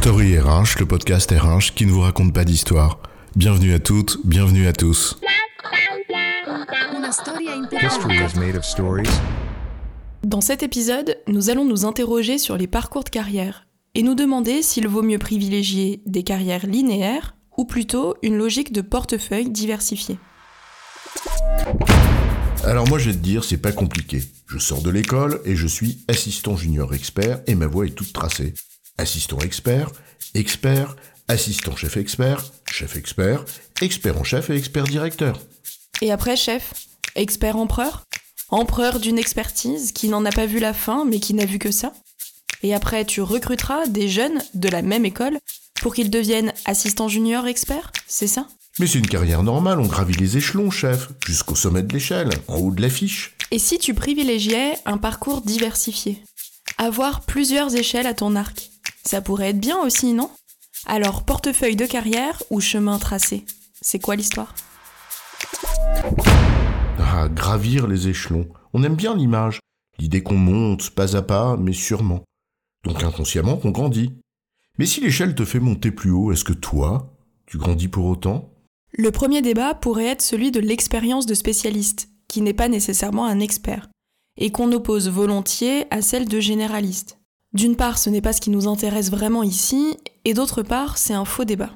Story RH, le podcast RH qui ne vous raconte pas d'histoire. Bienvenue à toutes, bienvenue à tous. Dans cet épisode, nous allons nous interroger sur les parcours de carrière et nous demander s'il vaut mieux privilégier des carrières linéaires ou plutôt une logique de portefeuille diversifiée. Alors moi je vais te dire, c'est pas compliqué. Je sors de l'école et je suis assistant junior expert et ma voie est toute tracée. Assistant expert, expert, assistant chef expert, chef expert, expert en chef et expert directeur. Et après, chef, expert empereur? Empereur d'une expertise qui n'en a pas vu la fin mais qui n'a vu que ça? Et après, tu recruteras des jeunes de la même école pour qu'ils deviennent assistants junior experts, c'est ça? Mais c'est une carrière normale, on gravit les échelons, chef, jusqu'au sommet de l'échelle, en haut de l'affiche. Et si tu privilégiais un parcours diversifié? Avoir plusieurs échelles à ton arc? Ça pourrait être bien aussi, non? Alors, portefeuille de carrière ou chemin tracé? C'est quoi l'histoire? Ah, gravir les échelons. On aime bien l'image. L'idée qu'on monte pas à pas, mais sûrement. Donc inconsciemment qu'on grandit. Mais si l'échelle te fait monter plus haut, est-ce que toi, tu grandis pour autant? Le premier débat pourrait être celui de l'expérience de spécialiste, qui n'est pas nécessairement un expert, et qu'on oppose volontiers à celle de généraliste. D'une part, ce n'est pas ce qui nous intéresse vraiment ici, et d'autre part, c'est un faux débat.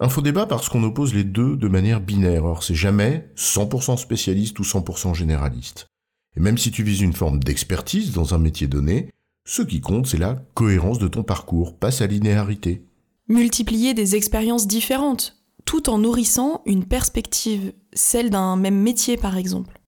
Un faux débat parce qu'on oppose les deux de manière binaire. Or, c'est jamais 100% spécialiste ou 100% généraliste. Et même si tu vises une forme d'expertise dans un métier donné, ce qui compte, c'est la cohérence de ton parcours, pas sa linéarité. Multiplier des expériences différentes, tout en nourrissant une perspective, celle d'un même métier par exemple.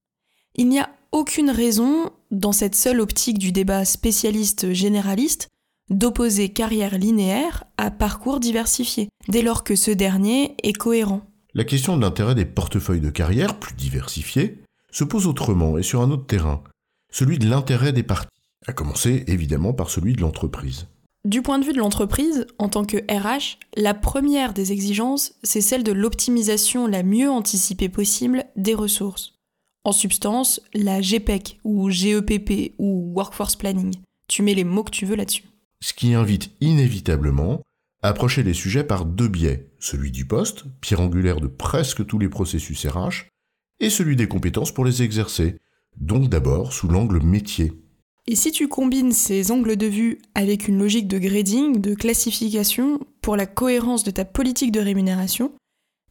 Il n'y a aucune raison, dans cette seule optique du débat spécialiste-généraliste, d'opposer carrière linéaire à parcours diversifié, dès lors que ce dernier est cohérent. La question de l'intérêt des portefeuilles de carrière plus diversifiés se pose autrement et sur un autre terrain, celui de l'intérêt des parties, à commencer évidemment par celui de l'entreprise. Du point de vue de l'entreprise, en tant que RH, la première des exigences, c'est celle de l'optimisation la mieux anticipée possible des ressources. En substance, la GPEC ou GEPP ou Workforce Planning. Tu mets les mots que tu veux là-dessus. Ce qui invite inévitablement à approcher les sujets par deux biais, celui du poste, pierre angulaire de presque tous les processus RH, et celui des compétences pour les exercer, donc d'abord sous l'angle métier. Et si tu combines ces angles de vue avec une logique de grading, de classification, pour la cohérence de ta politique de rémunération,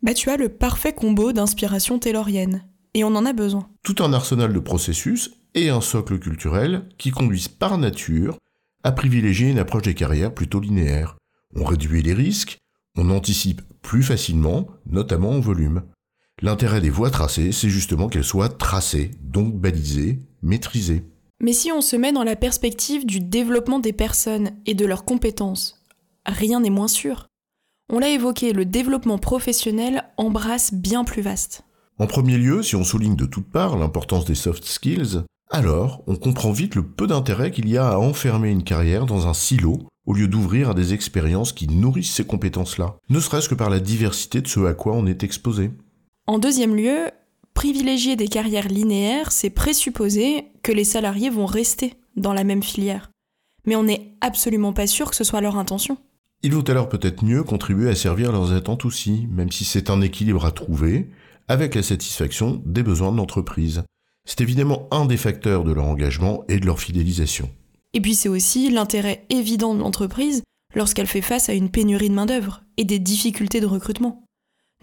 bah tu as le parfait combo d'inspiration taylorienne. Et on en a besoin. Tout un arsenal de processus et un socle culturel qui conduisent par nature à privilégier une approche des carrières plutôt linéaire. On réduit les risques, on anticipe plus facilement, notamment en volume. L'intérêt des voies tracées, c'est justement qu'elles soient tracées, donc balisées, maîtrisées. Mais si on se met dans la perspective du développement des personnes et de leurs compétences, rien n'est moins sûr. On l'a évoqué, le développement professionnel embrasse bien plus vaste. En premier lieu, si on souligne de toutes parts l'importance des soft skills, alors on comprend vite le peu d'intérêt qu'il y a à enfermer une carrière dans un silo au lieu d'ouvrir à des expériences qui nourrissent ces compétences-là, ne serait-ce que par la diversité de ce à quoi on est exposé. En deuxième lieu, privilégier des carrières linéaires, c'est présupposer que les salariés vont rester dans la même filière. Mais on n'est absolument pas sûr que ce soit leur intention. Il vaut alors peut-être mieux contribuer à servir leurs attentes aussi, même si c'est un équilibre à trouver, avec la satisfaction des besoins de l'entreprise. C'est évidemment un des facteurs de leur engagement et de leur fidélisation. Et puis c'est aussi l'intérêt évident de l'entreprise lorsqu'elle fait face à une pénurie de main-d'œuvre et des difficultés de recrutement.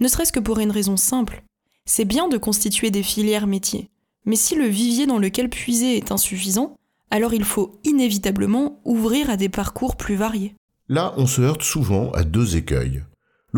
Ne serait-ce que pour une raison simple. C'est bien de constituer des filières métiers, mais si le vivier dans lequel puiser est insuffisant, alors il faut inévitablement ouvrir à des parcours plus variés. Là, on se heurte souvent à deux écueils.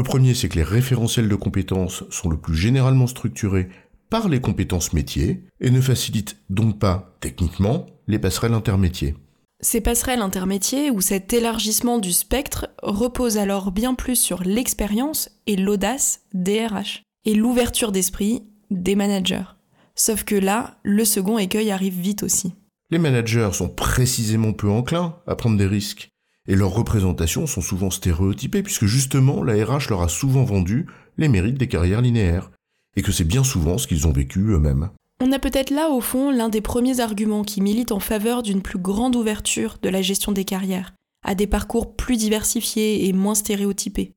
Le premier, c'est que les référentiels de compétences sont le plus généralement structurés par les compétences métiers et ne facilitent donc pas, techniquement, les passerelles intermétiers. Ces passerelles intermétiers ou cet élargissement du spectre reposent alors bien plus sur l'expérience et l'audace des RH et l'ouverture d'esprit des managers. Sauf que là, le second écueil arrive vite aussi. Les managers sont précisément peu enclins à prendre des risques et leurs représentations sont souvent stéréotypées puisque justement la RH leur a souvent vendu les mérites des carrières linéaires et que c'est bien souvent ce qu'ils ont vécu eux-mêmes. On a peut-être là au fond l'un des premiers arguments qui militent en faveur d'une plus grande ouverture de la gestion des carrières, à des parcours plus diversifiés et moins stéréotypés,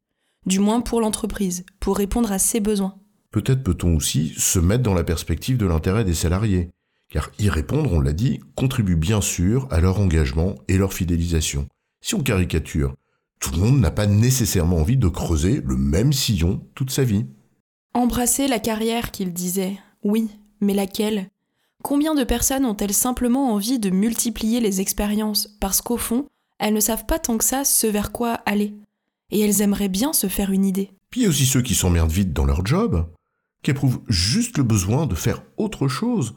du moins pour l'entreprise, pour répondre à ses besoins. Peut-être peut-on aussi se mettre dans la perspective de l'intérêt des salariés, car y répondre, on l'a dit, contribue bien sûr à leur engagement et leur fidélisation. Si on caricature, tout le monde n'a pas nécessairement envie de creuser le même sillon toute sa vie. Embrasser la carrière qu'il disait, oui, mais laquelle? Combien de personnes ont-elles simplement envie de multiplier les expériences parce qu'au fond, elles ne savent pas tant que ça ce vers quoi aller? Et elles aimeraient bien se faire une idée. Puis il y a aussi ceux qui s'emmerdent vite dans leur job, qui éprouvent juste le besoin de faire autre chose.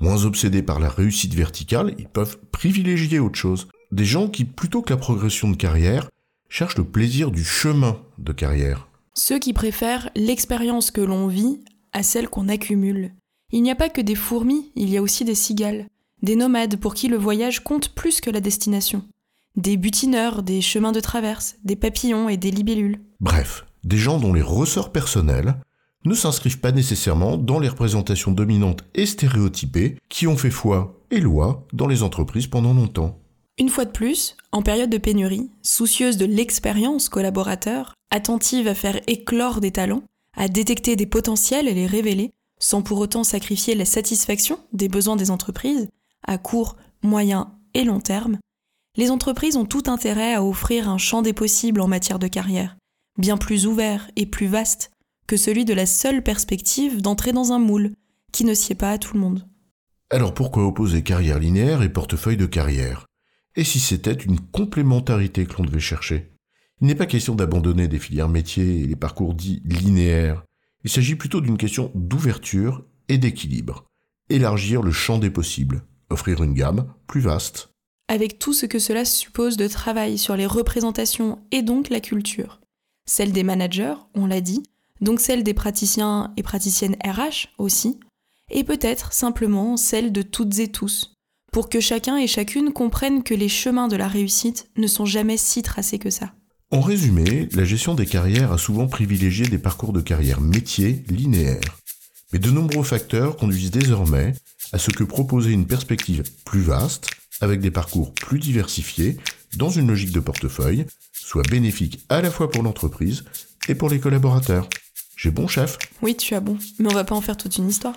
Moins obsédés par la réussite verticale, ils peuvent privilégier autre chose. Des gens qui, plutôt que la progression de carrière, cherchent le plaisir du chemin de carrière. Ceux qui préfèrent l'expérience que l'on vit à celle qu'on accumule. Il n'y a pas que des fourmis, il y a aussi des cigales, des nomades pour qui le voyage compte plus que la destination, des butineurs, des chemins de traverse, des papillons et des libellules. Bref, des gens dont les ressorts personnels ne s'inscrivent pas nécessairement dans les représentations dominantes et stéréotypées qui ont fait foi et loi dans les entreprises pendant longtemps. Une fois de plus, en période de pénurie, soucieuse de l'expérience collaborateur, attentive à faire éclore des talents, à détecter des potentiels et les révéler, sans pour autant sacrifier la satisfaction des besoins des entreprises, à court, moyen et long terme, les entreprises ont tout intérêt à offrir un champ des possibles en matière de carrière, bien plus ouvert et plus vaste que celui de la seule perspective d'entrer dans un moule, qui ne sied pas à tout le monde. Alors pourquoi opposer carrière linéaire et portefeuille de carrière? Et si c'était une complémentarité que l'on devait chercher? Il n'est pas question d'abandonner des filières métiers et les parcours dits linéaires. Il s'agit plutôt d'une question d'ouverture et d'équilibre. Élargir le champ des possibles, offrir une gamme plus vaste. Avec tout ce que cela suppose de travail sur les représentations et donc la culture. Celle des managers, on l'a dit, donc celle des praticiens et praticiennes RH aussi, et peut-être simplement celle de toutes et tous, pour que chacun et chacune comprennent que les chemins de la réussite ne sont jamais si tracés que ça. En résumé, la gestion des carrières a souvent privilégié des parcours de carrière métiers linéaires. Mais de nombreux facteurs conduisent désormais à ce que proposer une perspective plus vaste, avec des parcours plus diversifiés, dans une logique de portefeuille, soit bénéfique à la fois pour l'entreprise et pour les collaborateurs. J'ai bon chef? Oui, tu as bon, mais on va pas en faire toute une histoire.